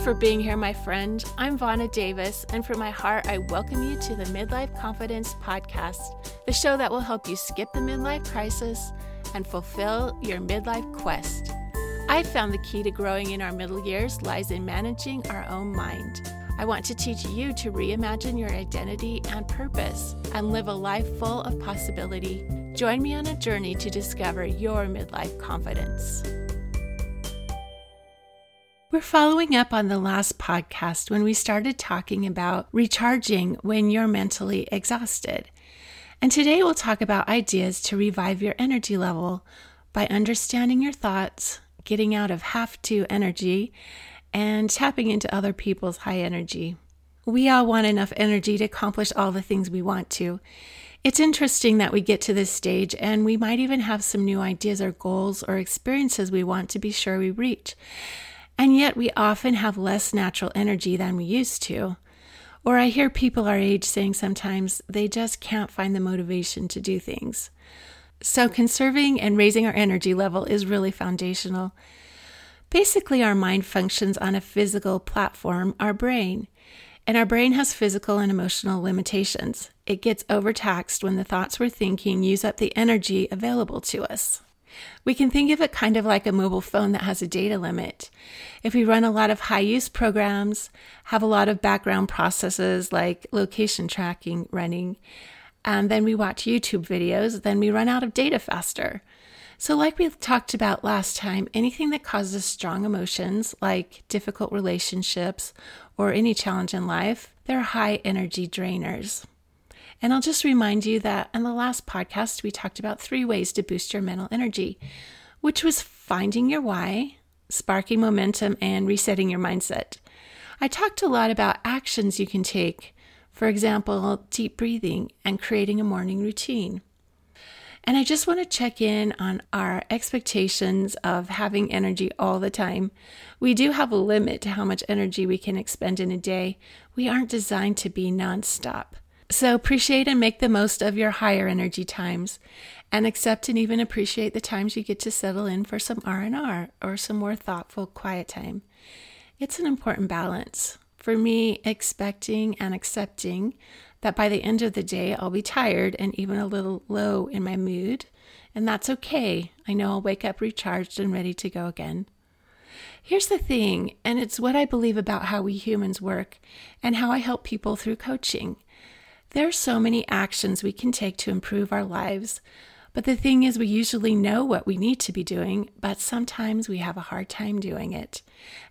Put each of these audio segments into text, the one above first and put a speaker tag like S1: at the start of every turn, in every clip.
S1: for being here, my friend. I'm Vonna Davis, and from my heart, I welcome you to the Midlife Confidence Podcast, the show that will help you skip the midlife crisis and fulfill your midlife quest. I found the key to growing in our middle years lies in managing our own mind. I want to teach you to reimagine your identity and purpose and live a life full of possibility. Join me on a journey to discover your midlife confidence. We're following up on the last podcast when we started talking about recharging when you're mentally exhausted. And today we'll talk about ideas to revive your energy level by understanding your thoughts, getting out of have to energy, and tapping into other people's high energy. We all want enough energy to accomplish all the things we want to. It's interesting that we get to this stage and we might even have some new ideas or goals or experiences we want to be sure we reach. And yet we often have less natural energy than we used to. Or I hear people our age saying sometimes they just can't find the motivation to do things. So, conserving and raising our energy level is really foundational. Basically, our mind functions on a physical platform, our brain. And our brain has physical and emotional limitations. It gets overtaxed when the thoughts we're thinking use up the energy available to us. We can think of it kind of like a mobile phone that has a data limit. If we run a lot of high use programs, have a lot of background processes like location tracking running, and then we watch YouTube videos, then we run out of data faster. So, like we talked about last time, anything that causes strong emotions, like difficult relationships or any challenge in life, they're high energy drainers. And I'll just remind you that in the last podcast, we talked about three ways to boost your mental energy, which was finding your why, sparking momentum, and resetting your mindset. I talked a lot about actions you can take, for example, deep breathing and creating a morning routine. And I just want to check in on our expectations of having energy all the time. We do have a limit to how much energy we can expend in a day. We aren't designed to be nonstop. So appreciate and make the most of your higher energy times and accept and even appreciate the times you get to settle in for some R&R or some more thoughtful quiet time. It's an important balance. For me, expecting and accepting that by the end of the day I'll be tired and even a little low in my mood, and that's okay. I know I'll wake up recharged and ready to go again. Here's the thing, and it's what I believe about how we humans work and how I help people through coaching. There are so many actions we can take to improve our lives, but the thing is, we usually know what we need to be doing, but sometimes we have a hard time doing it.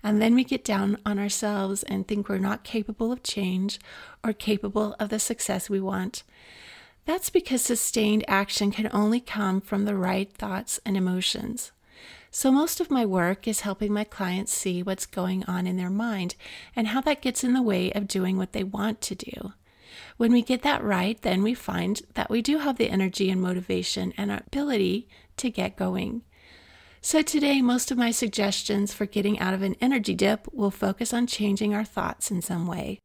S1: And then we get down on ourselves and think we're not capable of change or capable of the success we want. That's because sustained action can only come from the right thoughts and emotions. So, most of my work is helping my clients see what's going on in their mind and how that gets in the way of doing what they want to do. When we get that right, then we find that we do have the energy and motivation and our ability to get going. So, today, most of my suggestions for getting out of an energy dip will focus on changing our thoughts in some way.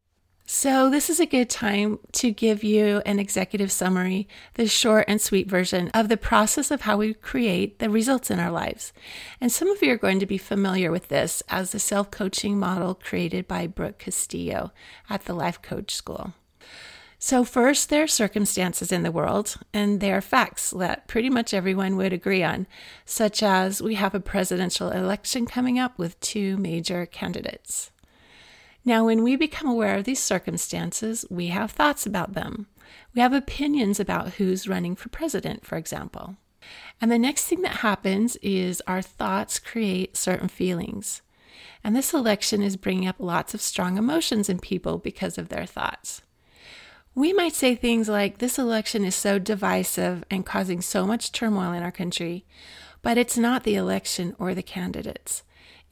S1: So, this is a good time to give you an executive summary, the short and sweet version of the process of how we create the results in our lives. And some of you are going to be familiar with this as the self coaching model created by Brooke Castillo at the Life Coach School. So, first, there are circumstances in the world, and there are facts that pretty much everyone would agree on, such as we have a presidential election coming up with two major candidates. Now, when we become aware of these circumstances, we have thoughts about them. We have opinions about who's running for president, for example. And the next thing that happens is our thoughts create certain feelings. And this election is bringing up lots of strong emotions in people because of their thoughts. We might say things like, This election is so divisive and causing so much turmoil in our country, but it's not the election or the candidates.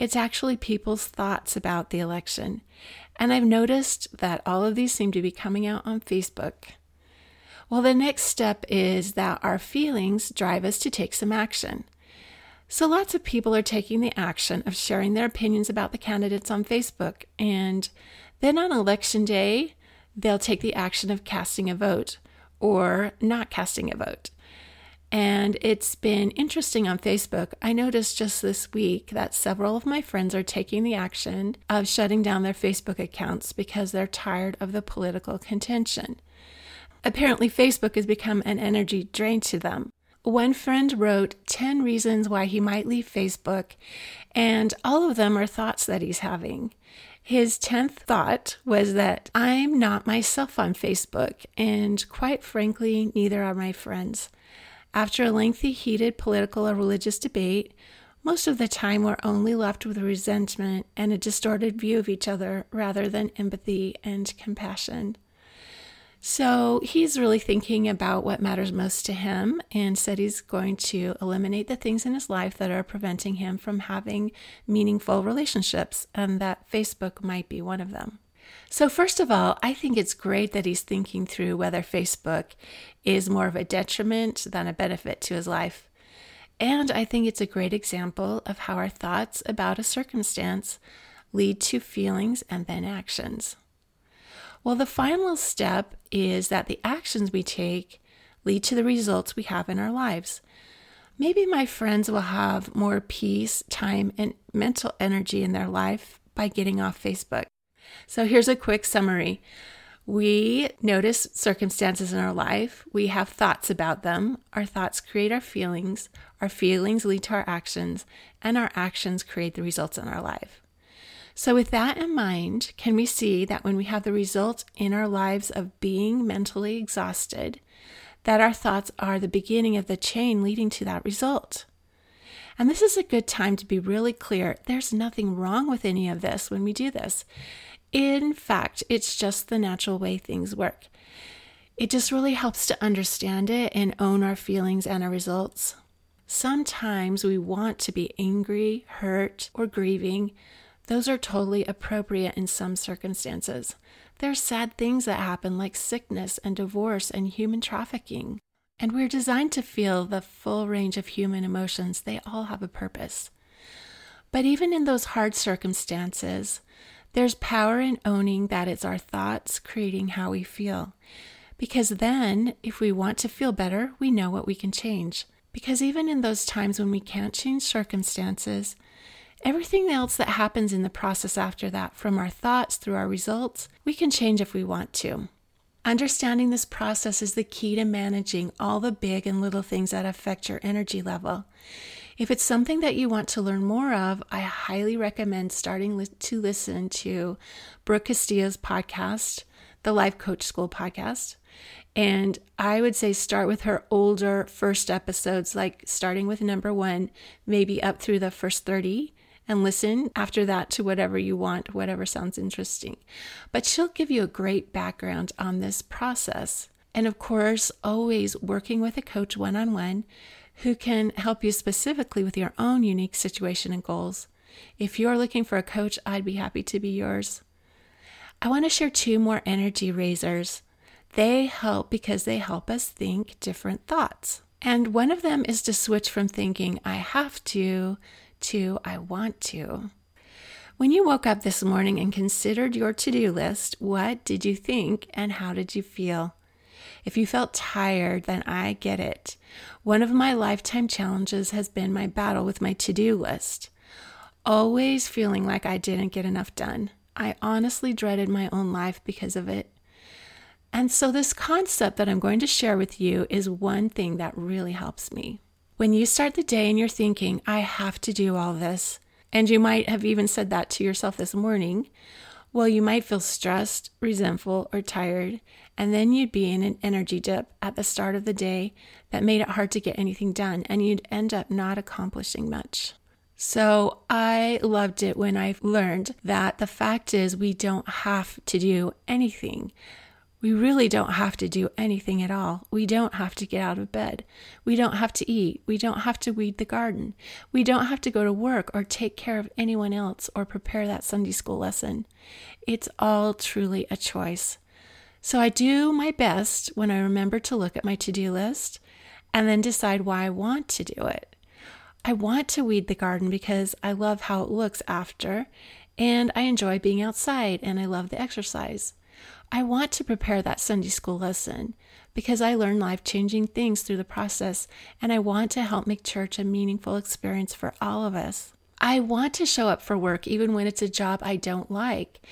S1: It's actually people's thoughts about the election. And I've noticed that all of these seem to be coming out on Facebook. Well, the next step is that our feelings drive us to take some action. So lots of people are taking the action of sharing their opinions about the candidates on Facebook. And then on election day, they'll take the action of casting a vote or not casting a vote. And it's been interesting on Facebook. I noticed just this week that several of my friends are taking the action of shutting down their Facebook accounts because they're tired of the political contention. Apparently, Facebook has become an energy drain to them. One friend wrote 10 reasons why he might leave Facebook, and all of them are thoughts that he's having. His 10th thought was that I'm not myself on Facebook, and quite frankly, neither are my friends. After a lengthy, heated political or religious debate, most of the time we're only left with resentment and a distorted view of each other rather than empathy and compassion. So he's really thinking about what matters most to him and said he's going to eliminate the things in his life that are preventing him from having meaningful relationships, and that Facebook might be one of them. So, first of all, I think it's great that he's thinking through whether Facebook is more of a detriment than a benefit to his life. And I think it's a great example of how our thoughts about a circumstance lead to feelings and then actions. Well, the final step is that the actions we take lead to the results we have in our lives. Maybe my friends will have more peace, time, and mental energy in their life by getting off Facebook. So here's a quick summary. We notice circumstances in our life. We have thoughts about them. Our thoughts create our feelings. Our feelings lead to our actions, and our actions create the results in our life. So, with that in mind, can we see that when we have the result in our lives of being mentally exhausted, that our thoughts are the beginning of the chain leading to that result? And this is a good time to be really clear. There's nothing wrong with any of this when we do this. In fact, it's just the natural way things work. It just really helps to understand it and own our feelings and our results. Sometimes we want to be angry, hurt, or grieving. Those are totally appropriate in some circumstances. There are sad things that happen, like sickness and divorce and human trafficking. And we're designed to feel the full range of human emotions. They all have a purpose. But even in those hard circumstances, there's power in owning that it's our thoughts creating how we feel. Because then, if we want to feel better, we know what we can change. Because even in those times when we can't change circumstances, everything else that happens in the process after that, from our thoughts through our results, we can change if we want to. Understanding this process is the key to managing all the big and little things that affect your energy level. If it's something that you want to learn more of, I highly recommend starting to listen to Brooke Castillo's podcast, the Life Coach School podcast. And I would say start with her older first episodes, like starting with number one, maybe up through the first 30, and listen after that to whatever you want, whatever sounds interesting. But she'll give you a great background on this process. And of course, always working with a coach one on one who can help you specifically with your own unique situation and goals. If you're looking for a coach, I'd be happy to be yours. I want to share two more energy raisers. They help because they help us think different thoughts. And one of them is to switch from thinking, I have to, to, I want to. When you woke up this morning and considered your to do list, what did you think and how did you feel? If you felt tired, then I get it. One of my lifetime challenges has been my battle with my to do list. Always feeling like I didn't get enough done. I honestly dreaded my own life because of it. And so, this concept that I'm going to share with you is one thing that really helps me. When you start the day and you're thinking, I have to do all this, and you might have even said that to yourself this morning, well, you might feel stressed, resentful, or tired, and then you'd be in an energy dip at the start of the day that made it hard to get anything done, and you'd end up not accomplishing much. So I loved it when I learned that the fact is we don't have to do anything. We really don't have to do anything at all. We don't have to get out of bed. We don't have to eat. We don't have to weed the garden. We don't have to go to work or take care of anyone else or prepare that Sunday school lesson. It's all truly a choice. So I do my best when I remember to look at my to do list and then decide why I want to do it. I want to weed the garden because I love how it looks after, and I enjoy being outside and I love the exercise. I want to prepare that Sunday school lesson because I learn life changing things through the process, and I want to help make church a meaningful experience for all of us. I want to show up for work even when it's a job I don't like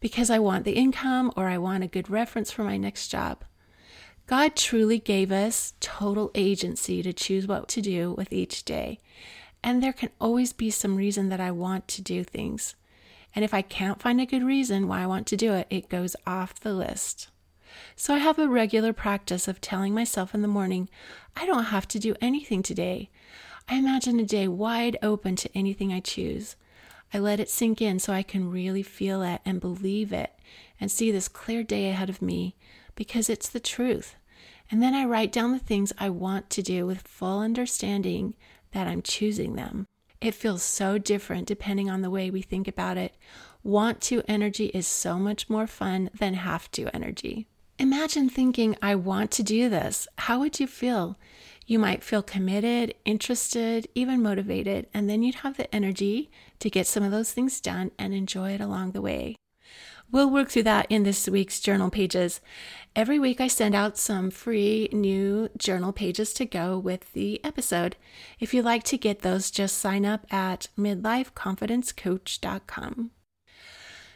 S1: because I want the income or I want a good reference for my next job. God truly gave us total agency to choose what to do with each day. And there can always be some reason that I want to do things. And if I can't find a good reason why I want to do it, it goes off the list. So I have a regular practice of telling myself in the morning, I don't have to do anything today. I imagine a day wide open to anything I choose. I let it sink in so I can really feel it and believe it and see this clear day ahead of me because it's the truth. And then I write down the things I want to do with full understanding that I'm choosing them. It feels so different depending on the way we think about it. Want to energy is so much more fun than have to energy. Imagine thinking, I want to do this. How would you feel? You might feel committed, interested, even motivated, and then you'd have the energy to get some of those things done and enjoy it along the way. We'll work through that in this week's journal pages. Every week, I send out some free new journal pages to go with the episode. If you'd like to get those, just sign up at midlifeconfidencecoach.com.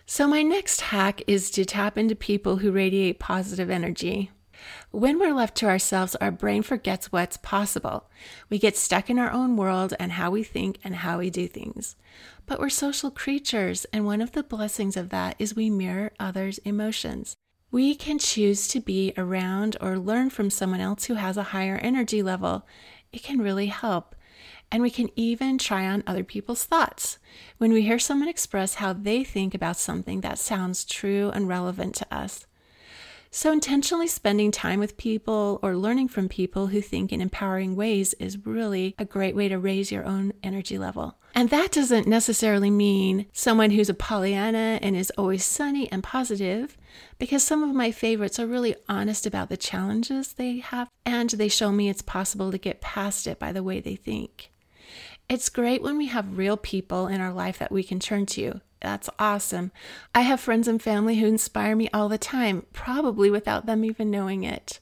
S1: So, my next hack is to tap into people who radiate positive energy. When we're left to ourselves, our brain forgets what's possible. We get stuck in our own world and how we think and how we do things. But we're social creatures, and one of the blessings of that is we mirror others' emotions. We can choose to be around or learn from someone else who has a higher energy level. It can really help. And we can even try on other people's thoughts. When we hear someone express how they think about something that sounds true and relevant to us, so, intentionally spending time with people or learning from people who think in empowering ways is really a great way to raise your own energy level. And that doesn't necessarily mean someone who's a Pollyanna and is always sunny and positive, because some of my favorites are really honest about the challenges they have and they show me it's possible to get past it by the way they think. It's great when we have real people in our life that we can turn to that's awesome. I have friends and family who inspire me all the time, probably without them even knowing it.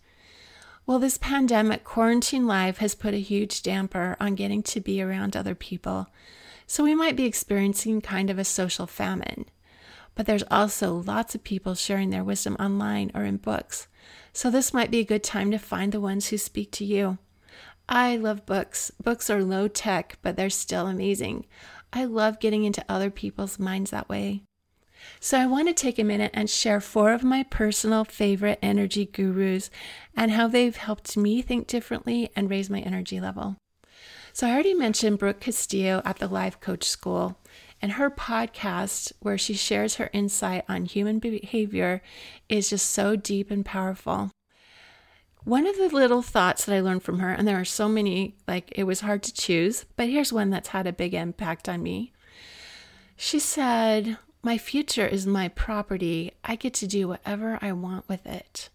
S1: Well, this pandemic quarantine life has put a huge damper on getting to be around other people. So we might be experiencing kind of a social famine. But there's also lots of people sharing their wisdom online or in books. So this might be a good time to find the ones who speak to you. I love books. Books are low tech, but they're still amazing. I love getting into other people's minds that way. So, I want to take a minute and share four of my personal favorite energy gurus and how they've helped me think differently and raise my energy level. So, I already mentioned Brooke Castillo at the Life Coach School, and her podcast, where she shares her insight on human behavior, is just so deep and powerful. One of the little thoughts that I learned from her, and there are so many, like it was hard to choose, but here's one that's had a big impact on me. She said, My future is my property. I get to do whatever I want with it.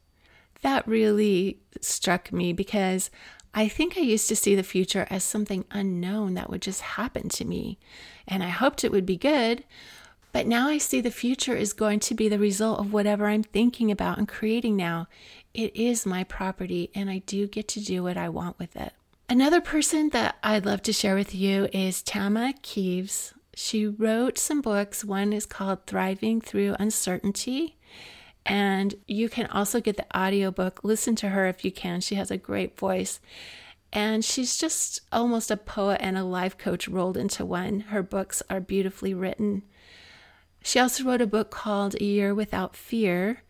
S1: That really struck me because I think I used to see the future as something unknown that would just happen to me. And I hoped it would be good, but now I see the future is going to be the result of whatever I'm thinking about and creating now. It is my property, and I do get to do what I want with it. Another person that I'd love to share with you is Tama Kieves. She wrote some books. One is called Thriving Through Uncertainty. And you can also get the audiobook. Listen to her if you can. She has a great voice. And she's just almost a poet and a life coach rolled into one. Her books are beautifully written. She also wrote a book called A Year Without Fear,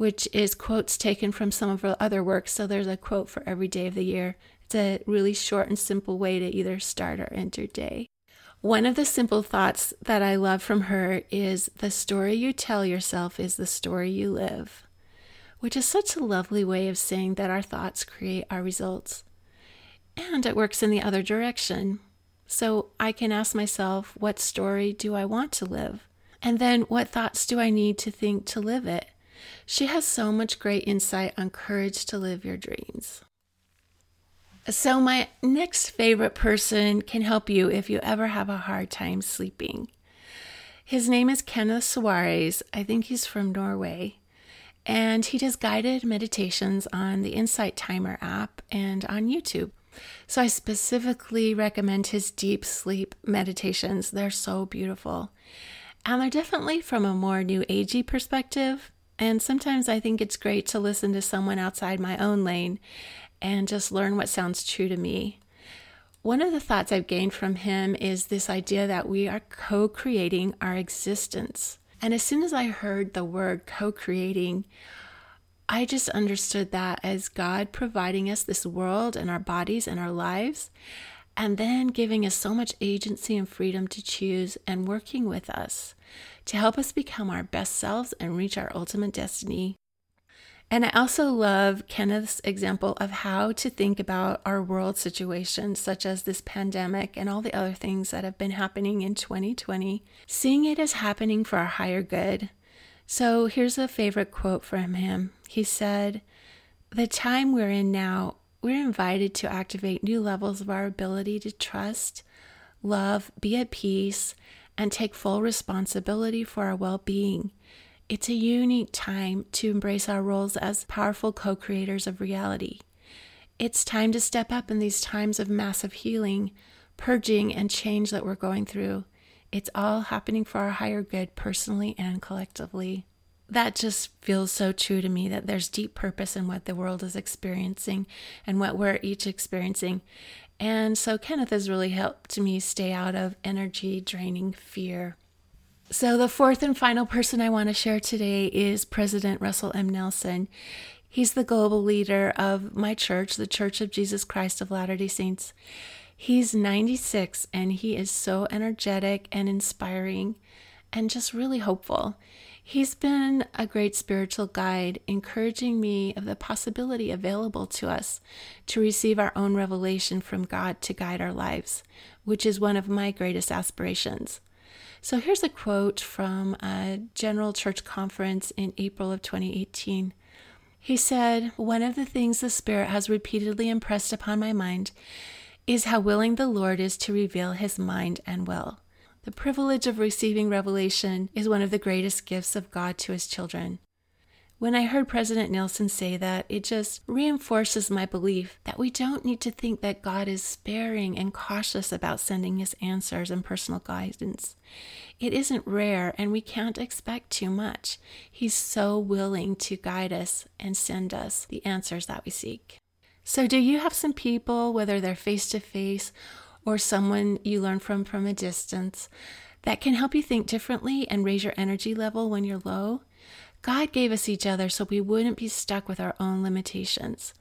S1: which is quotes taken from some of her other works. So there's a quote for every day of the year. It's a really short and simple way to either start or end your day. One of the simple thoughts that I love from her is the story you tell yourself is the story you live, which is such a lovely way of saying that our thoughts create our results. And it works in the other direction. So I can ask myself, what story do I want to live? And then what thoughts do I need to think to live it? She has so much great insight on courage to live your dreams. So, my next favorite person can help you if you ever have a hard time sleeping. His name is Kenneth Soares. I think he's from Norway. And he does guided meditations on the Insight Timer app and on YouTube. So I specifically recommend his deep sleep meditations. They're so beautiful. And they're definitely from a more new agey perspective. And sometimes I think it's great to listen to someone outside my own lane and just learn what sounds true to me. One of the thoughts I've gained from him is this idea that we are co creating our existence. And as soon as I heard the word co creating, I just understood that as God providing us this world and our bodies and our lives, and then giving us so much agency and freedom to choose and working with us to help us become our best selves and reach our ultimate destiny. And I also love Kenneth's example of how to think about our world situation, such as this pandemic and all the other things that have been happening in 2020, seeing it as happening for our higher good so here's a favorite quote from him. He said, The time we're in now, we're invited to activate new levels of our ability to trust, love, be at peace, and take full responsibility for our well being. It's a unique time to embrace our roles as powerful co creators of reality. It's time to step up in these times of massive healing, purging, and change that we're going through. It's all happening for our higher good personally and collectively. That just feels so true to me that there's deep purpose in what the world is experiencing and what we're each experiencing. And so Kenneth has really helped me stay out of energy draining fear. So, the fourth and final person I want to share today is President Russell M. Nelson. He's the global leader of my church, the Church of Jesus Christ of Latter day Saints. He's 96 and he is so energetic and inspiring and just really hopeful. He's been a great spiritual guide, encouraging me of the possibility available to us to receive our own revelation from God to guide our lives, which is one of my greatest aspirations. So here's a quote from a general church conference in April of 2018. He said, One of the things the Spirit has repeatedly impressed upon my mind is how willing the Lord is to reveal his mind and will. The privilege of receiving revelation is one of the greatest gifts of God to his children. When I heard President Nelson say that, it just reinforces my belief that we don't need to think that God is sparing and cautious about sending his answers and personal guidance. It isn't rare, and we can't expect too much. He's so willing to guide us and send us the answers that we seek. So, do you have some people, whether they're face to face or someone you learn from from a distance, that can help you think differently and raise your energy level when you're low? God gave us each other so we wouldn't be stuck with our own limitations.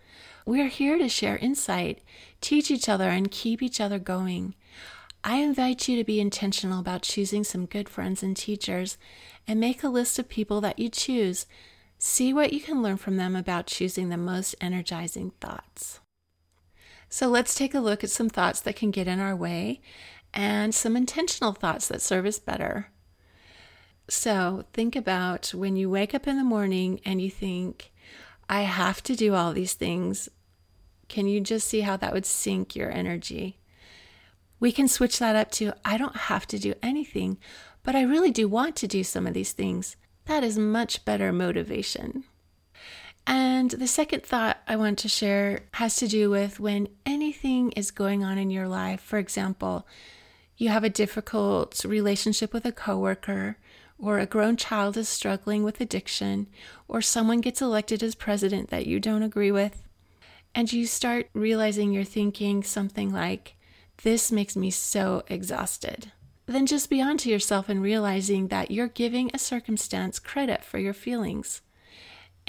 S1: We're here to share insight, teach each other, and keep each other going. I invite you to be intentional about choosing some good friends and teachers and make a list of people that you choose See what you can learn from them about choosing the most energizing thoughts. So let's take a look at some thoughts that can get in our way and some intentional thoughts that serve us better. So think about when you wake up in the morning and you think, I have to do all these things. Can you just see how that would sink your energy? We can switch that up to, I don't have to do anything, but I really do want to do some of these things. That is much better motivation. And the second thought I want to share has to do with when anything is going on in your life. For example, you have a difficult relationship with a coworker, or a grown child is struggling with addiction, or someone gets elected as president that you don't agree with, and you start realizing you're thinking something like, This makes me so exhausted then just be onto yourself and realizing that you're giving a circumstance credit for your feelings.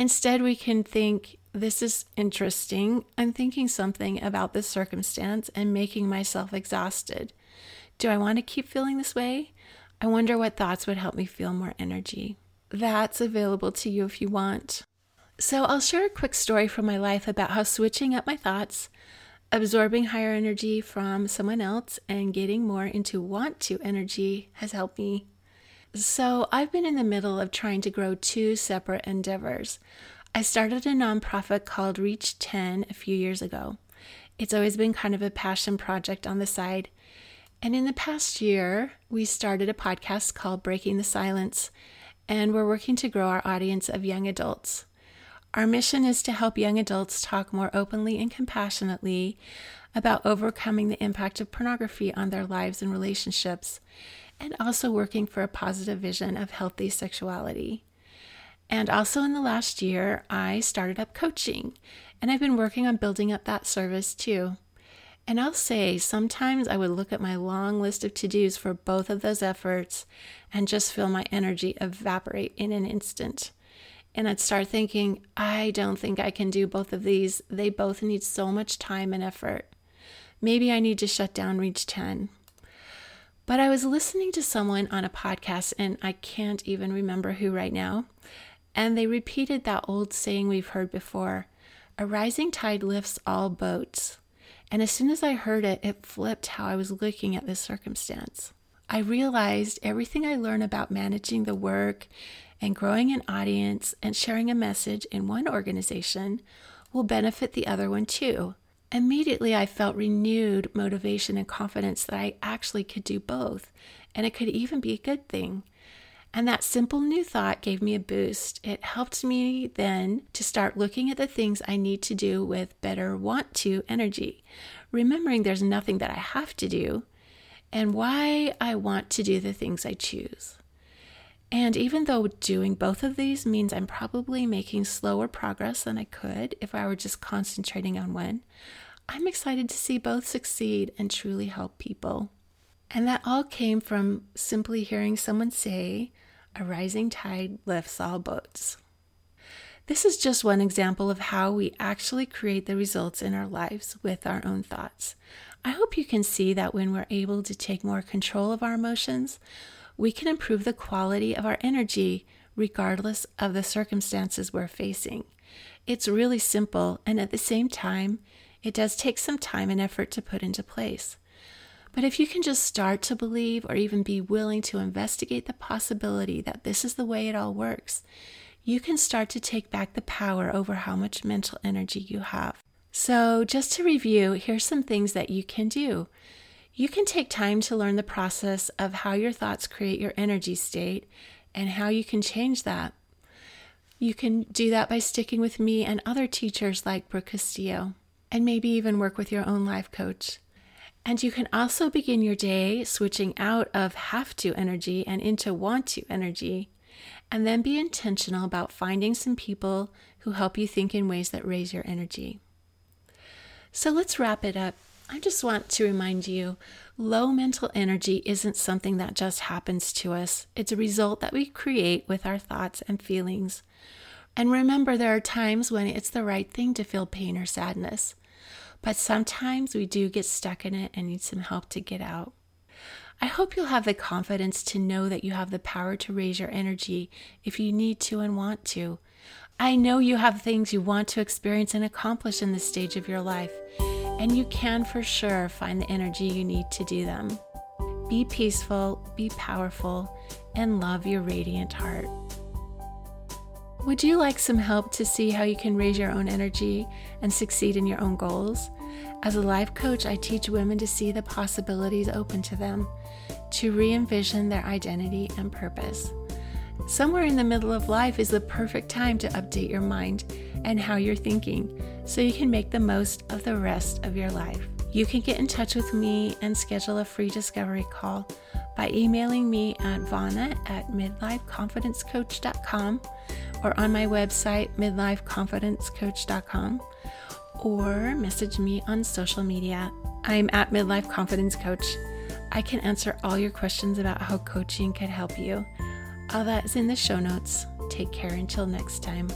S1: Instead, we can think, this is interesting. I'm thinking something about this circumstance and making myself exhausted. Do I want to keep feeling this way? I wonder what thoughts would help me feel more energy. That's available to you if you want. So, I'll share a quick story from my life about how switching up my thoughts absorbing higher energy from someone else and getting more into want to energy has helped me. So, I've been in the middle of trying to grow two separate endeavors. I started a nonprofit called Reach 10 a few years ago. It's always been kind of a passion project on the side. And in the past year, we started a podcast called Breaking the Silence. and we're working to grow our audience of young adults. Our mission is to help young adults talk more openly and compassionately about overcoming the impact of pornography on their lives and relationships, and also working for a positive vision of healthy sexuality. And also in the last year, I started up coaching, and I've been working on building up that service too. And I'll say, sometimes I would look at my long list of to dos for both of those efforts and just feel my energy evaporate in an instant. And I'd start thinking, I don't think I can do both of these. They both need so much time and effort. Maybe I need to shut down Reach 10. But I was listening to someone on a podcast, and I can't even remember who right now. And they repeated that old saying we've heard before a rising tide lifts all boats. And as soon as I heard it, it flipped how I was looking at this circumstance. I realized everything I learned about managing the work and growing an audience and sharing a message in one organization will benefit the other one too. Immediately, I felt renewed motivation and confidence that I actually could do both, and it could even be a good thing. And that simple new thought gave me a boost. It helped me then to start looking at the things I need to do with better want to energy, remembering there's nothing that I have to do and why I want to do the things I choose. And even though doing both of these means I'm probably making slower progress than I could if I were just concentrating on one, I'm excited to see both succeed and truly help people. And that all came from simply hearing someone say, a rising tide lifts all boats. This is just one example of how we actually create the results in our lives with our own thoughts. I hope you can see that when we're able to take more control of our emotions, we can improve the quality of our energy regardless of the circumstances we're facing. It's really simple, and at the same time, it does take some time and effort to put into place. But if you can just start to believe or even be willing to investigate the possibility that this is the way it all works, you can start to take back the power over how much mental energy you have. So, just to review, here's some things that you can do. You can take time to learn the process of how your thoughts create your energy state and how you can change that. You can do that by sticking with me and other teachers like Brooke Castillo, and maybe even work with your own life coach. And you can also begin your day switching out of have to energy and into want to energy, and then be intentional about finding some people who help you think in ways that raise your energy. So let's wrap it up. I just want to remind you low mental energy isn't something that just happens to us, it's a result that we create with our thoughts and feelings. And remember, there are times when it's the right thing to feel pain or sadness. But sometimes we do get stuck in it and need some help to get out. I hope you'll have the confidence to know that you have the power to raise your energy if you need to and want to. I know you have things you want to experience and accomplish in this stage of your life, and you can for sure find the energy you need to do them. Be peaceful, be powerful, and love your radiant heart. Would you like some help to see how you can raise your own energy and succeed in your own goals? As a life coach, I teach women to see the possibilities open to them, to re envision their identity and purpose. Somewhere in the middle of life is the perfect time to update your mind and how you're thinking so you can make the most of the rest of your life. You can get in touch with me and schedule a free discovery call by emailing me at vana at midlifeconfidencecoach.com or on my website, midlifeconfidencecoach.com, or message me on social media. I'm at Midlife Confidence Coach. I can answer all your questions about how coaching could help you. All that is in the show notes. Take care until next time.